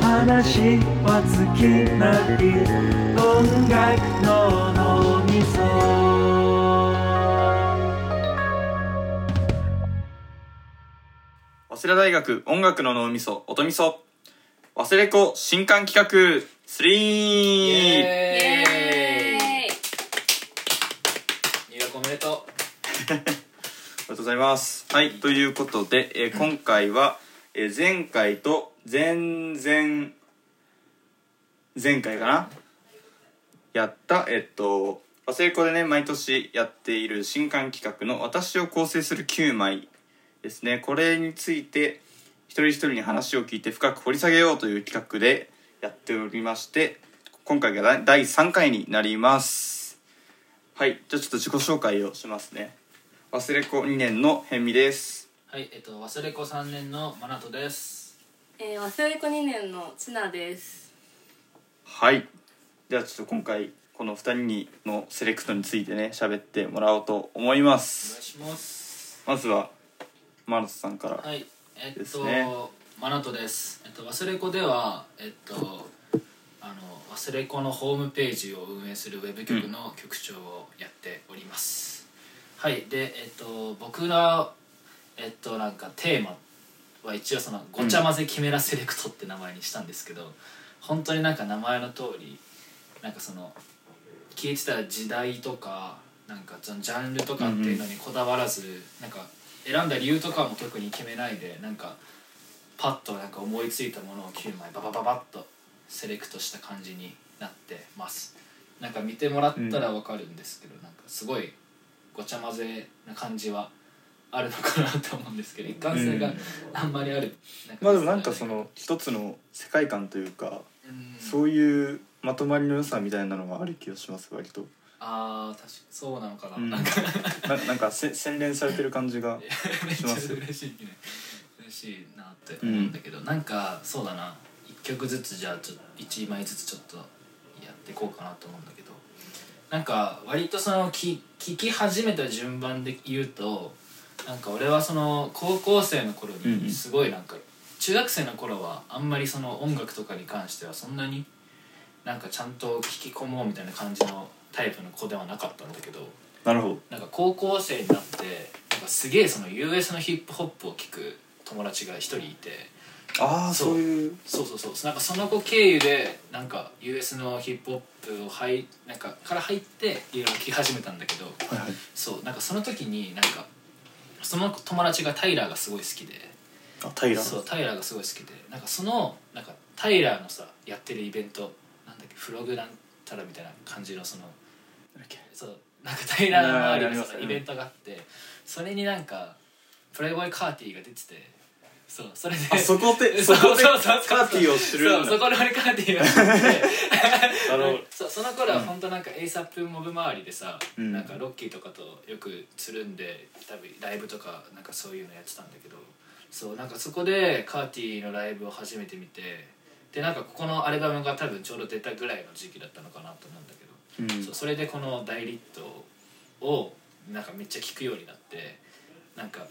話は尽きない音楽の脳みそ。早稲田大学音楽の脳みそ音みそ。忘れ子新刊企画3イイエエーイ。ーイ入学おめでと ありがとうございます。はい、ということで、えー今回は、えー前回と前々前回かな？やったえっと忘れ子でね毎年やっている新刊企画の「私を構成する9枚」ですね。これについて一人一人に話を聞いて深く掘り下げようという企画でやっておりまして今回が第3回になります。はいじゃあちょっと自己紹介をしますね。忘れ子2年の辺見です。はいえっと忘れ子3年のマナトです。えー、忘れ子2年のツナです。はい。ではちょっと今回この2人にのセレクトについてね喋ってもらおうと思いまお願すいします。まずはマナトさんからはいえっと、ですね。マナトです。えっと忘れ子ではえっとあの忘れ子のホームページを運営するウェブ局の局長をやっております、はいでえっと僕らえっとなんかテーマは一応そのごちゃ混ぜキメラセレクトって名前にしたんですけど、本当になんか名前の通りなんかその聞いてた時代とかなんかそのジャンルとかっていうのにこだわらず、なんか選んだ理由とかも特に決めないでなんかパッとなんか思いついたものを9枚ババババッとセレクトした感じになってます。なんか見てもらったらわかるんですけど、なんかすごいごちゃ混ぜな感じはあるのかなと思うんですけど一貫性があんまりある、まあでもなんかその一つの世界観というかうん。そういうまとまりの良さみたいなのがある気がします割と。あー確かそうなのかな、うん。なんか。ななんかせ洗練されてる感じが めっちゃします嬉しいね。嬉しいなって思うんだけど、なんかそうだな。一曲ずつじゃあちょっと1枚ずつちょっとやっていこうかなと思うんだけど。なんか割とそのき聴き始めた順番で言うとなんか俺はその高校生の頃にすごいなんか、中学生の頃はあんまりその音楽とかに関してはそんなになんかちゃんと聴き込もうみたいな感じのタイプの子ではなかったんだけどなるほど。なんか高校生になってなんかすげえその US のヒップホップを聴く友達が一人いてああそうそう。いうそうそうそう。なんかその子経由でなんか US のヒップホップを入なんかから入っていろいろ聴き始めたんだけどはいはい。そうなんかその時になんかその友達がタイラーがすごい好きで。あ平そうタイラーがすごい好きで。なんかそのなんかタイラーのさやってるイベントなんだっけフログなんたらみたいな感じのそのそうなんかタイラーの周りイベントがあってそれになんかプレイボーイカーティーが出ててそうそれで。あ そこでそこでカーティーをするんだ。そうそこで俺カーティーが出てあの そうその頃は本当なんか ASAP モブ周りでさ、うん。なんかロッキーとかとよくつるんで多分ライブとかなんかそういうのやってたんだけどそうなんかそこでカーティーのライブを初めて見てでなんかここのアルバムが多分ちょうど出たぐらいの時期だったのかなと思うんだけど、うん。そうそれでこの大リットをなんかめっちゃ聴くようになってなんか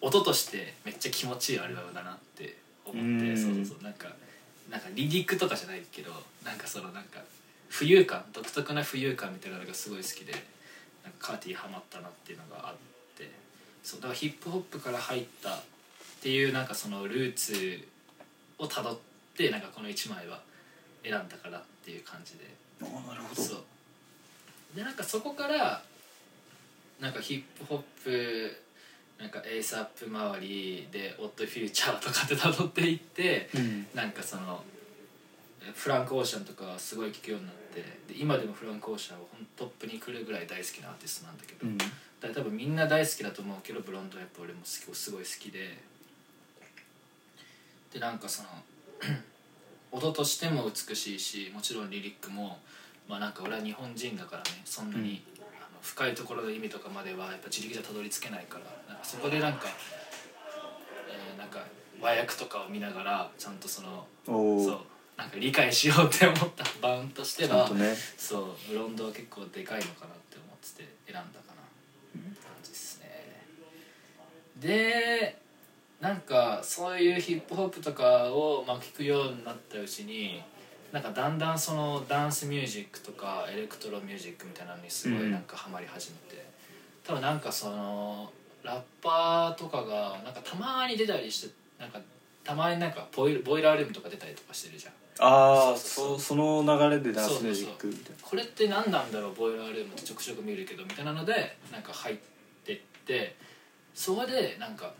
音としてめっちゃ気持ちいいアルバムだなって思ってうん。そうそうそうなんかなんかリリックとかじゃないけどなんかそのなんか浮遊感独特な浮遊感みたいなのがすごい好きでなんかカーティーハマったなっていうのがあってそうだからヒップホップから入ったっていうなんかそのルーツをたどってなんかこの1枚は選んだからっていう感じで。あなるほど。そう。でなんかそこからなんかヒップホップなんか ASAP 周りでオッドフューチャーとかって辿っていってうん。なんかそのフランク・オーシャンとかすごい聴くようになってで今でもフランク・オーシャンはほんトップに来るぐらい大好きなアーティストなんだけど、うん。だから多分みんな大好きだと思うけどブロンドはやっぱ俺も好きすごい好きででなんかその 音としても美しいしもちろんリリックもまあなんか俺は日本人だからねそんなに、あの深いところの意味とかまではやっぱ自力じゃたどり着けないからなんかそこでなんか、えーなんか和訳とかを見ながらちゃんとそのおそうなんか理解しようって思った 版としてはね。そうブロンドは結構でかいのかなって思ってて選んだかな、感じですね。でなんかそういうヒップホップとかをまあ聞くようになったうちになんかだんだんそのダンスミュージックとかエレクトロミュージックみたいなのにすごいなんかハマり始めて、多分なんかそのラッパーとかがなんかたまに出たりしてなんかたまになんかボイルボイラールームとか出たりとかしてるじゃん。ああそその流れでダンスミュージック。みたいなこれって何なんだろうボイラールームってちょくちょく見るけどみたいなのでなんか入ってってそこでなんか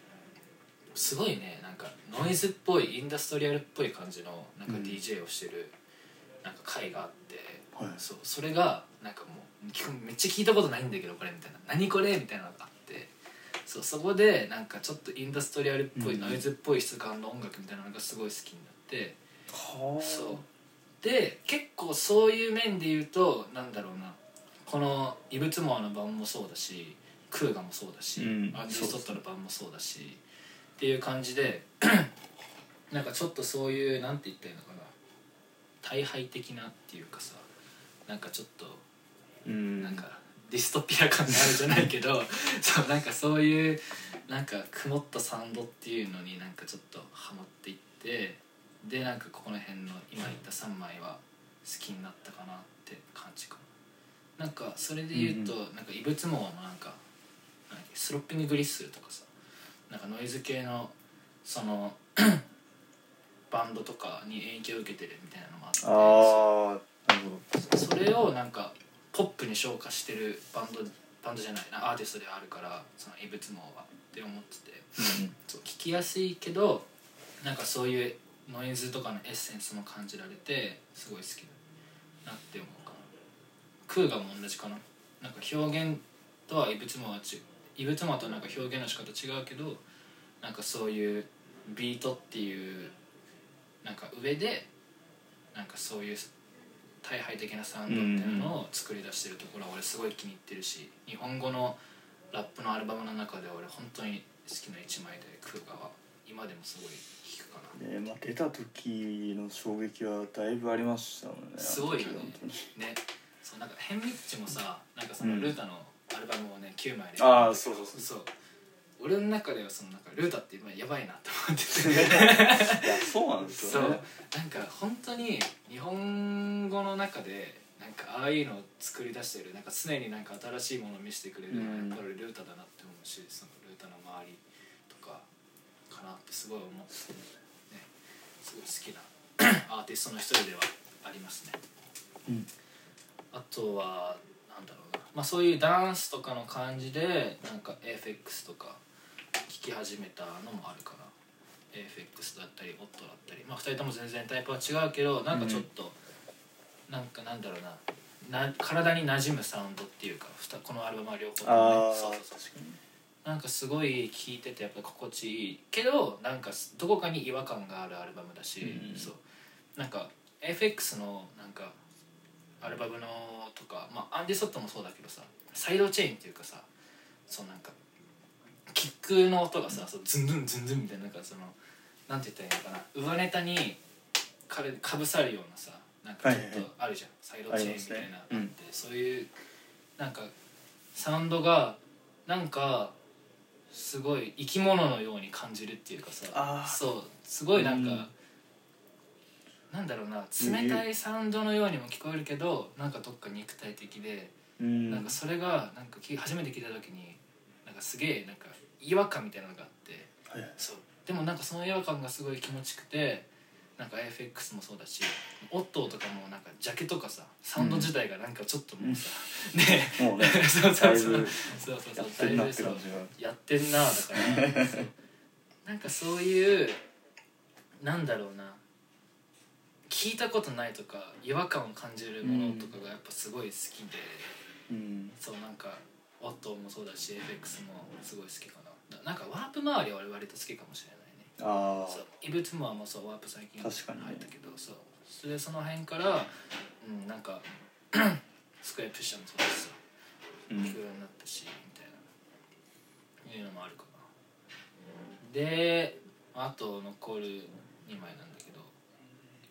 すごいねなんかノイズっぽいインダストリアルっぽい感じのなんかうん。DJ をしてるなんか回があって、はい。そうそれがなんかもうめっちゃ聞いたことないんだけどこれみたいな。何これみたいなのがあってそうそこでなんかちょっとインダストリアルっぽい、うん。ノイズっぽい質感の音楽みたいなのがすごい好きになって。はそう。で結構そういう面で言うとなんだろうな。この「異物モア」の版もそうだしクーガもそうだし、うん。アンディ・ストットの版もそうだしっていう感じで なんかちょっとそういうなんて言ったらいいのかな。大敗的なっていうかさなんかちょっとうん。なんかディストピア感があるじゃないけど そうなんかそういうなんか曇ったサウンドっていうのになんかちょっとハマっていってでなんかここの辺の今言った3枚は好きになったかなって感じかな。なんかそれで言うと、なんか異物網のなんかスロッピンググリッスルとかさなんかノイズ系のその バンドとかに影響を受けてるみたいなのもあって。ああなるほそれをなんかポップに昇華してるバンドバンドじゃないなアーティストであるからその異物網はって思ってて。そう聞きやすいけどなんかそういうノイズとかのエッセンスも感じられてすごい好きだなって思うかな。クーガも同じかな。なんか表現とは異物網はち異物網となんか表現の仕方違うけどなんかそういうビートっていうなんか上でなんかそういう大敗的なサウンドみたいなのを作り出してるところは俺すごい気に入ってるし日本語のラップのアルバムの中で俺本当に好きな一枚でクーガは今でもすごい聴くかな。どねまあ出た時の衝撃はだいぶありましたもんねすごいよね。ね。そうなんかヘンミッチもさなんかそのうん。ルータのアルバムをね9枚で。あーそうそうそう。そう。俺の中ではそのなんかルータって今やばいなって思ってて。いやそうなんですそう。よねなんか本当に日本語の中でなんかああいうのを作り出してるなんか常になんか新しいものを見せてくれるのはうん。やっぱりルータだなって思うしそのルータの周りとかかなってすごい思って、ね、すごい好きなアーティストの一人ではありますね。うん。あとはなんだろう。な、まあ、そういうダンスとかの感じでなんか AFX とか聴き始めたのもあるかな。AFX だったりオットだったり。まあ2人とも全然タイプは違うけどなんかちょっと、なんかなんだろうな。な体に馴染むサウンドっていうかこのアルバムは両方ともね。そうそうそう。確かに。なんかすごい聴いててやっぱ心地いいけどなんかどこかに違和感があるアルバムだし、うんそう。なんか FX のなんかアルバムのとか、まあ、アンディ・ソットもそうだけどさサイドチェーンっていうかさそうなんかキックの音がさそうズンズンズンズンみたいななんかそのなんて言ったらいいのかな上ネタにかれかぶさるようなさなんかちょっとあるじゃん、サイドチェーンみたいな。そういうなんかサウンドがなんかすごい生き物のように感じるっていうかさそうすごいなんか、うんなんだろうな冷たいサウンドのようにも聞こえるけどなんかどっか肉体的で、うん。なんかそれがなんかき初めて聞いた時になんかすげえなんか違和感みたいなのがあってはい。はいそう。でもなんかその違和感がすごい気持ちよくてなんか FX もそうだしオットーとかもなんかジャケとかさサウンド自体がなんかちょっともうさ、ねもうね そうそうそう。そうそうそうだいぶそう。やってんなだから。なんかそういうなんだろうな聞いたことないとか違和感を感じるものとかがやっぱすごい好きで、うん。そうなんかオットーもそうだし FX もすごい好きかな。だなんかワープ周りは俺割と好きかもしれないね。あそうイブツモアもそうワープ最近入確かにね。ったけどそう。それでその辺からうんなんか スクエアプッシャーもそうだしさあ聞くようになったしみたいないうのもあるかな。であと残る2枚なんだ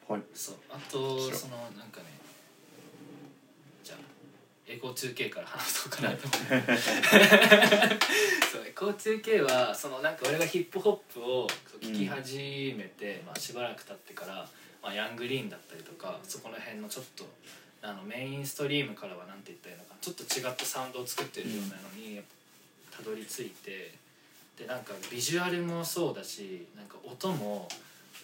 はい。そう。あとそのなんかねじゃあエコー 2K から話そうかなと思って そうエコー 2K はそのなんか俺がヒップホップをそう聞き始めて、まあ、しばらく経ってから、まあ、ヤングリーンだったりとかそこの辺のちょっとあのメインストリームからはなんて言ったらいいのかな。ちょっと違ったサウンドを作ってるようなのにたどり着いてでなんかビジュアルもそうだしなんか音も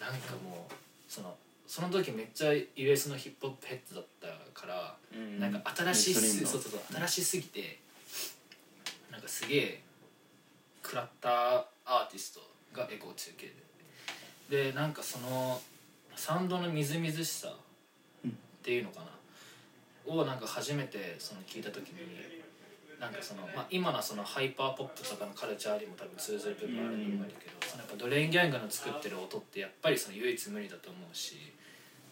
なんかもうそのその時めっちゃ US のヒップホップヘッドだったから、うん。なんか新しいそうそうそう新しすぎてなんかすげえ食らったアーティストがエコー中継で。でなんかそのサウンドのみずみずしさっていうのかな、をなんか初めてその聞いた時になんかその、まあ、今のそのハイパーポップとかのカルチャーにも多分通ずる部分あると思うんだけど、そのやっぱドレイン・ギャングの作ってる音ってやっぱりその唯一無二だと思うし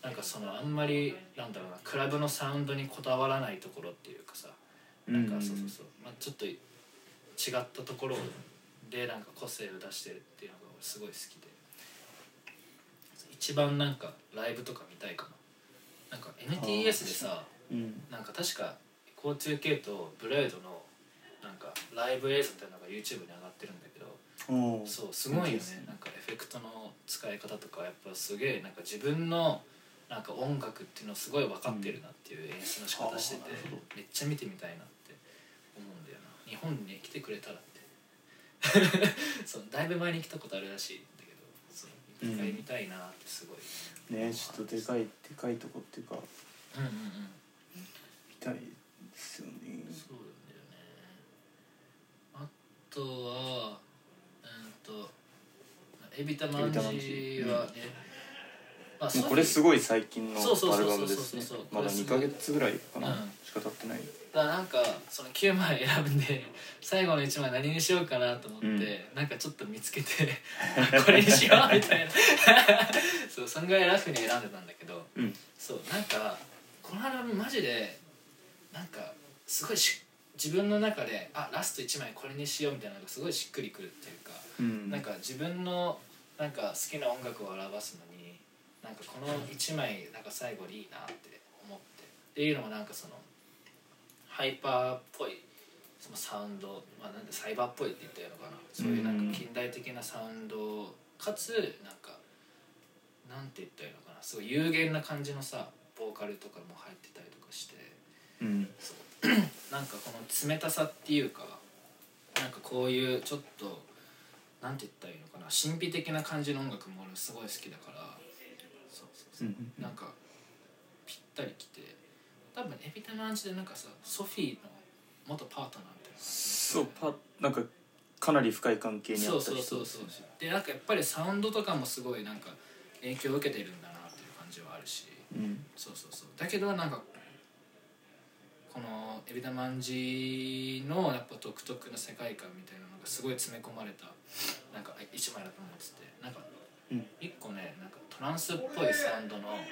なんかそのあんまりなんだろうなクラブのサウンドにこだわらないところっていうかさなんかそうそうそう、まあ、ちょっと違ったところでなんか個性を出してるっていうのが俺すごい好きで。一番なんかライブとか見たいかななんか NTS でさうん。なんか確か交通系とブレードのなんかライブ映像みたいなのが YouTube に上がってるんだけどそうすごいよねなんかエフェクトの使い方とかやっぱすげえなんか自分のなんか音楽っていうのすごい分かってるなっていう演出の仕方してて、めっちゃ見てみたいなって思うんだよな日本に来てくれたらってそうだいぶ前に来たことあるらしいんだけどそう一回見たいなってすごい、ねちょっとでかいでかいとこっていうかうんうんうん見たいですよね。そうだよね。あとはうんとエビタマンジジはね、まあもうこれすごい最近のアルバムですね。そうそうそうまだ2ヶ月ぐらいかな、うん。しか経ってない。だからなんかその9枚選んで最後の1枚何にしようかなと思って、うん。なんかちょっと見つけて これにしようみたいな。そうそんぐらいラフに選んでたんだけどうん。そうなんかこのアルバムマジでなんかすごいし自分の中であラスト1枚これにしようみたいなのがすごいしっくりくるっていうか、うん。なんか自分のなんか好きな音楽を表すのになんかこの1枚なんか最後でいいなって思ってっていうのもなんかそのハイパーっぽいそのサウンド、まあ、なんでサイバーっぽいって言ったらいいのかな。そういうなんか近代的なサウンドかつなんかなんて言ったらいいのかな。すごい有限な感じのさボーカルとかも入ってたりとかしてうん。なんかこの冷たさっていうかなんかこういうちょっとなんて言ったらいいのかな神秘的な感じの音楽も俺すごい好きだからそうそうそう。うんなんかぴったりきて多分エビタのアンチでなんかさソフィーの元パートナーみたいなそうパなんかかなり深い関係にあそうった人そうそうそうでなんかやっぱりサウンドとかもすごいなんか影響を受けてるんだなっていう感じはあるし。うん。そうそうそう。だけどなんかこのエビダマンジのやっぱ独特の世界観みたいなのがすごい詰め込まれたなんか一枚だと思っててなんかうん。一個ねなんかトランスっぽいサウンドのなんか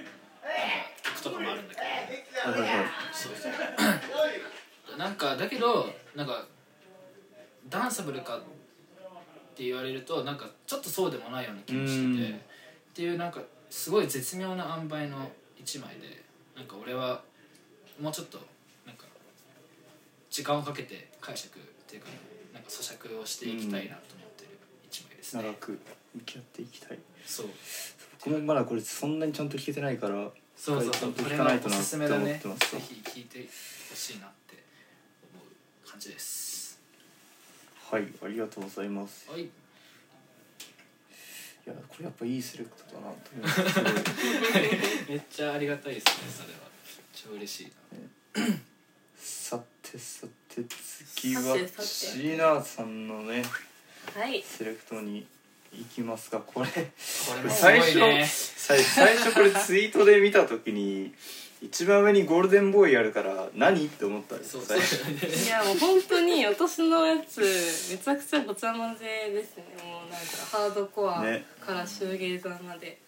曲とかもあるんだけどはいはいはいそうそう。なんかだけどなんかダンサブルかって言われるとなんかちょっとそうでもないような気もしててうん。っていうなんかすごい絶妙な塩梅の一枚でなんか俺はもうちょっと時間をかけて解釈っていうかなんか咀嚼をしていきたいなと思ってる一枚ですね、長く向き合っていきたい。そう。僕もまだこれそんなにちゃんと聞けてないからそうそうそう。これはおすすめだね。ぜひ聞いてほしいなって思う感じです。はいありがとうございます。はい。いやこれやっぱいいセレクトだなと思い めっちゃありがたいですねそれは。超嬉しいな。さてさて次はさて。さてシーナーさんのねはい。セレクトに行きますがこれこれ最初いね。最最初これツイートで見た時に一番上にゴールデンボーイあるから何？って思ったんです。そう最そう初。いやもう本当に私のやつめちゃくちゃごちゃ混ぜですね。もうなんかハードコアね。からシューゲーザーまで、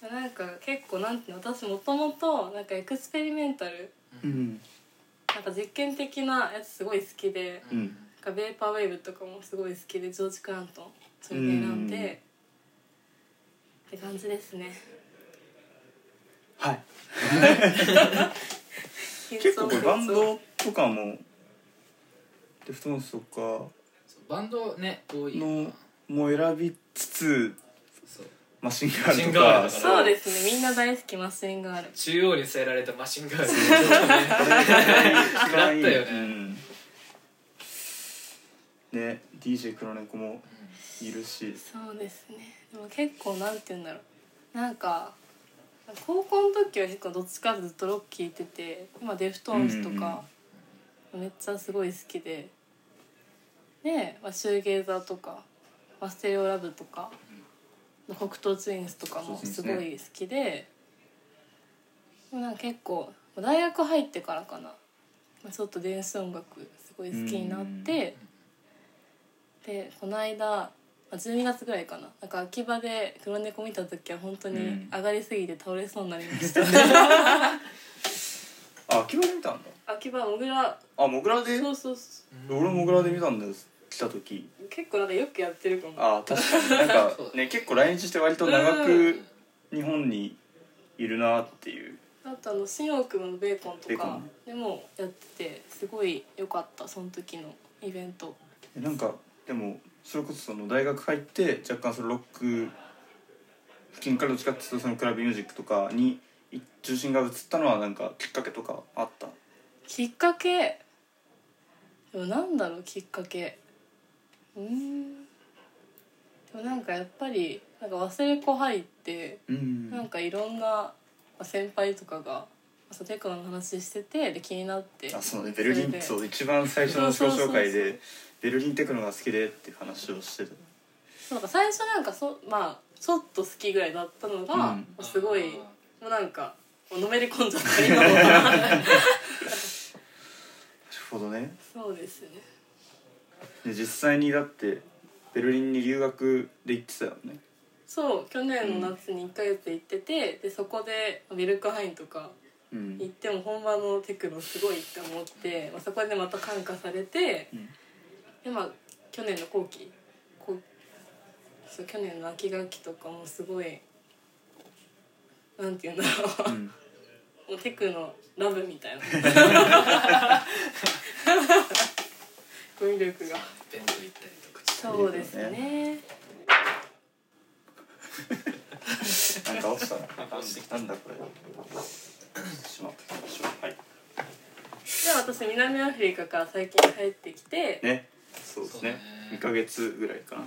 なんか結構なんていうの私もともとなんかエクスペリメンタルうんなんか実験的なやつすごい好きで、うん。なんかベーパーウェーブとかもすごい好きでジョージ・クラントンそれで選んで、うん。って感じですね。はい。結構これバンドとかもデフトーンズとかバンドね多いよのなも選びつつそうマシンガールとか。そうですね。みんな大好きマシンガール。中央に据えられたマシンガール。ちょっとね。ったよね。うん。ね DJ 黒猫もいるし。そうですね。でも結構なんて言うんだろう。なんか高校の時は結構どっちかっていうとずっとロッキー聴いてて今デフトーンズとかめっちゃすごい好きでで、まあ、シューゲーザーとか、まあ、ステレオラブとか北東ツインスとかもすごい好きでなんか結構大学入ってからかな。まあちょっと電子音楽すごい好きになってでこの間まあ12月ぐらいかな。なんか秋葉で黒猫見た時は本当にうん。上がりすぎて倒れそうになりました、あ秋葉で見たんだ。秋葉もぐらあモグラで？そうそうそ俺もモグラで見たんだよ来た時。う結構なんかよくやってるかも。あ確かに。なんか ね結構来日して割と長く日本にいるなっていう。あとあの新大久保のベーコンとかでもやっててすごい良かったその時のイベント。えなんかでもそれこそその大学入って若干そのロック付近からどっちかっていうとそのクラブミュージックとかにい重心が移ったのはなんかきっかけとかあった？きっかけ？でもなんだろうきっかけうーん。でもなんかやっぱりなんか忘れ子入ってうん。なんかいろんなまあ先輩とかがそうテクノの話しててで気になって。あそうね。ベルリンそう一番最初のそうそうそうそう。紹介でベルリンテクノが好きでっていう話をしてた。なんか最初なんかそまあちょっと好きぐらいだったのが、うん。すごいもうなんかもうのめり込んじゃった今は なるほどね。そうですねで実際にだってベルリンに留学で行ってたよね。そう去年の夏に1ヶ月行ってて、でそこでミルクハインとかうん。行っても本場のテクノすごいって思って、まあ、そこでまた感化されて、うん。でまあ去年の後期そう去年の秋学期とかもすごいなんて言うんだろう、うん。もうテクノラブみたいな 語彙力がイベント行ったりとかそうですね。なんか落ちたな。なんだこれ。しまったはい。で私南アフリカから最近帰ってきてねそうですね。そうね2ヶ月ぐらいかな。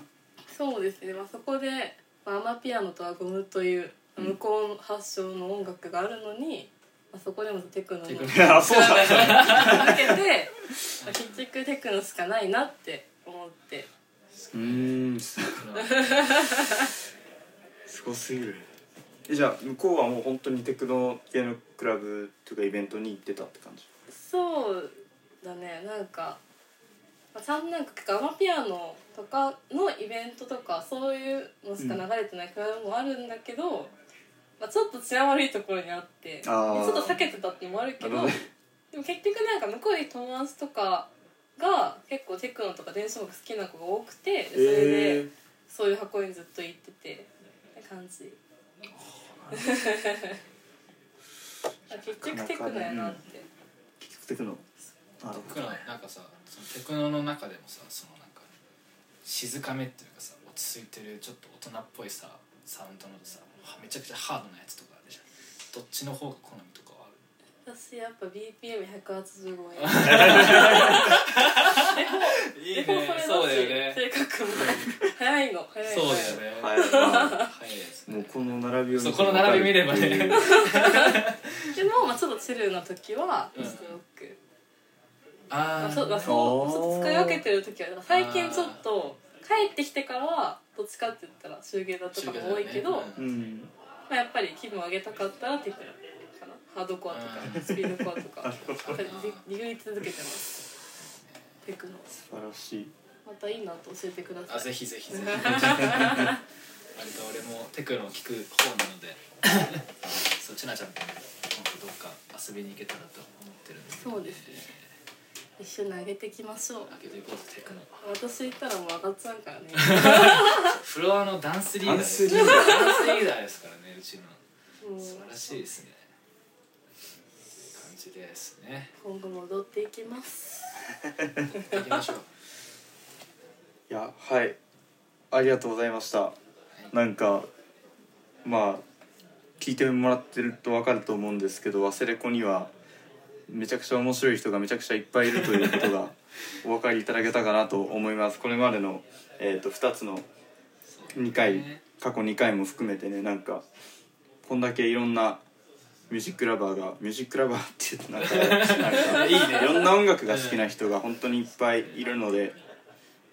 そうですね、まあ、そこで、まあ、アマピアノとアゴムといううん向こう発祥の音楽があるのに、まあ、そこでもテクノのテクノいやそうけて、まあ、結局テクノしかないなって思って。うーんすすごすぎる。えじゃあ向こうはもう本当にテクノ系のクラブというかイベントに行ってたって感じ？そうだね。なんか、まあ、ちゃんとなんかアマピアノとかのイベントとかそういうのしか流れてないクラブもあるんだけど、まあ、ちょっと治安悪いところにあってちょっと避けてたっていうのもあるけどなるほどでも結局なんか向こうに友達とかが結構テクノとか電子音楽好きな子が多くてでそれでえそういう箱にずっと行っててって感じ。結局テクノやなって。結局テクノ。テクノなんかさそのテクノの中でもさそのなんか静かめっていうかさ落ち着いてるちょっと大人っぽいさサウンドのさめちゃくちゃハードなやつとかあるじゃん。どっちの方が好みとかはある？私やっぱ BPM185 円いでもそうだよね性格も早いの早いのそうだよねどはいまあ早いですね。もうこの並びをそうこの並び見ればね。でも、まあ、ちょっとチルな時はストロック、まああ、そうまあーそうあー。ちょっと使い分けてる時は最近ちょっと帰ってきてからはどっちかって言ったら集芸だとかも多いけど、ね。うん。まあ、やっぱり気分上げたかったらテクノかな。ハードコアとかうん。スピードコアとか。なるほどリリグり続けてますテクノ素晴らしいまたいいなと教えてください。あぜひぜひぜひ。割と俺もテクノを聞く方なので そうちなちゃんと今度どっか遊びに行けたらと思ってるんで。そうですね一緒に上げていきましょう。開けていこうと？テクノ私行ったらもう上がっちゃうからね。フロアのダンスリーダーです。ダンスリーダーダンスリーダーですからねうちの。素晴らしいですね。感じじですね。今後も踊っていきます。行きましょう。いやはい。ありがとうございました。なんかまあ聞いてもらってると分かると思うんですけど忘れ子にはめちゃくちゃ面白い人がめちゃくちゃいっぱいいるということがお分かりいただけたかなと思います。これまでの、えー、と2つの2回過去2回も含めてねなんかこんだけいろんなミュージックラバーがミュージックラバーって言うとなんかいいね。いろんな音楽が好きな人が本当にいっぱいいるので、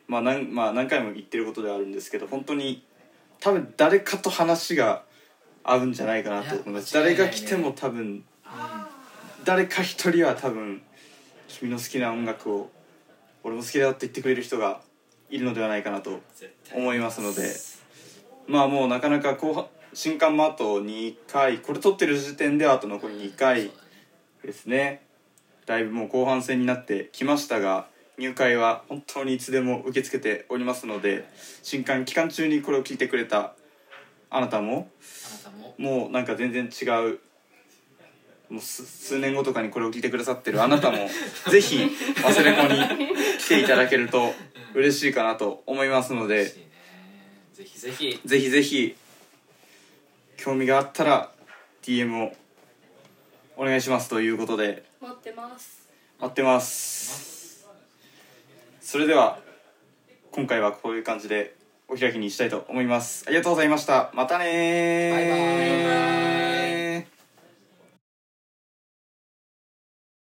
まあ何まあ、何回も言ってることではあるんですけど本当に多分誰かと話が合うんじゃないかなと思います。いいないね。誰が来ても多分誰か一人は多分君の好きな音楽を俺も好きだよって言ってくれる人がいるのではないかなと思いますのでまあもうなかなか後半新刊もあと2回これ撮ってる時点ではあと残り2回ですね。だいぶもう後半戦になってきましたが入会は本当にいつでも受け付けておりますので新刊期間中にこれを聞いてくれたあなたもあなたも。もうなんか全然違うもう数数年後とかにこれを聞いてくださってるあなたも ぜひ忘れ子に来ていただけると嬉しいかなと思いますので。ね。ぜひぜひ。ぜひぜひ興味があったら DM をお願いしますということで。待ってます。待ってます。それでは今回はこういう感じでお開きにしたいと思います。ありがとうございました。またねー。バイバーイ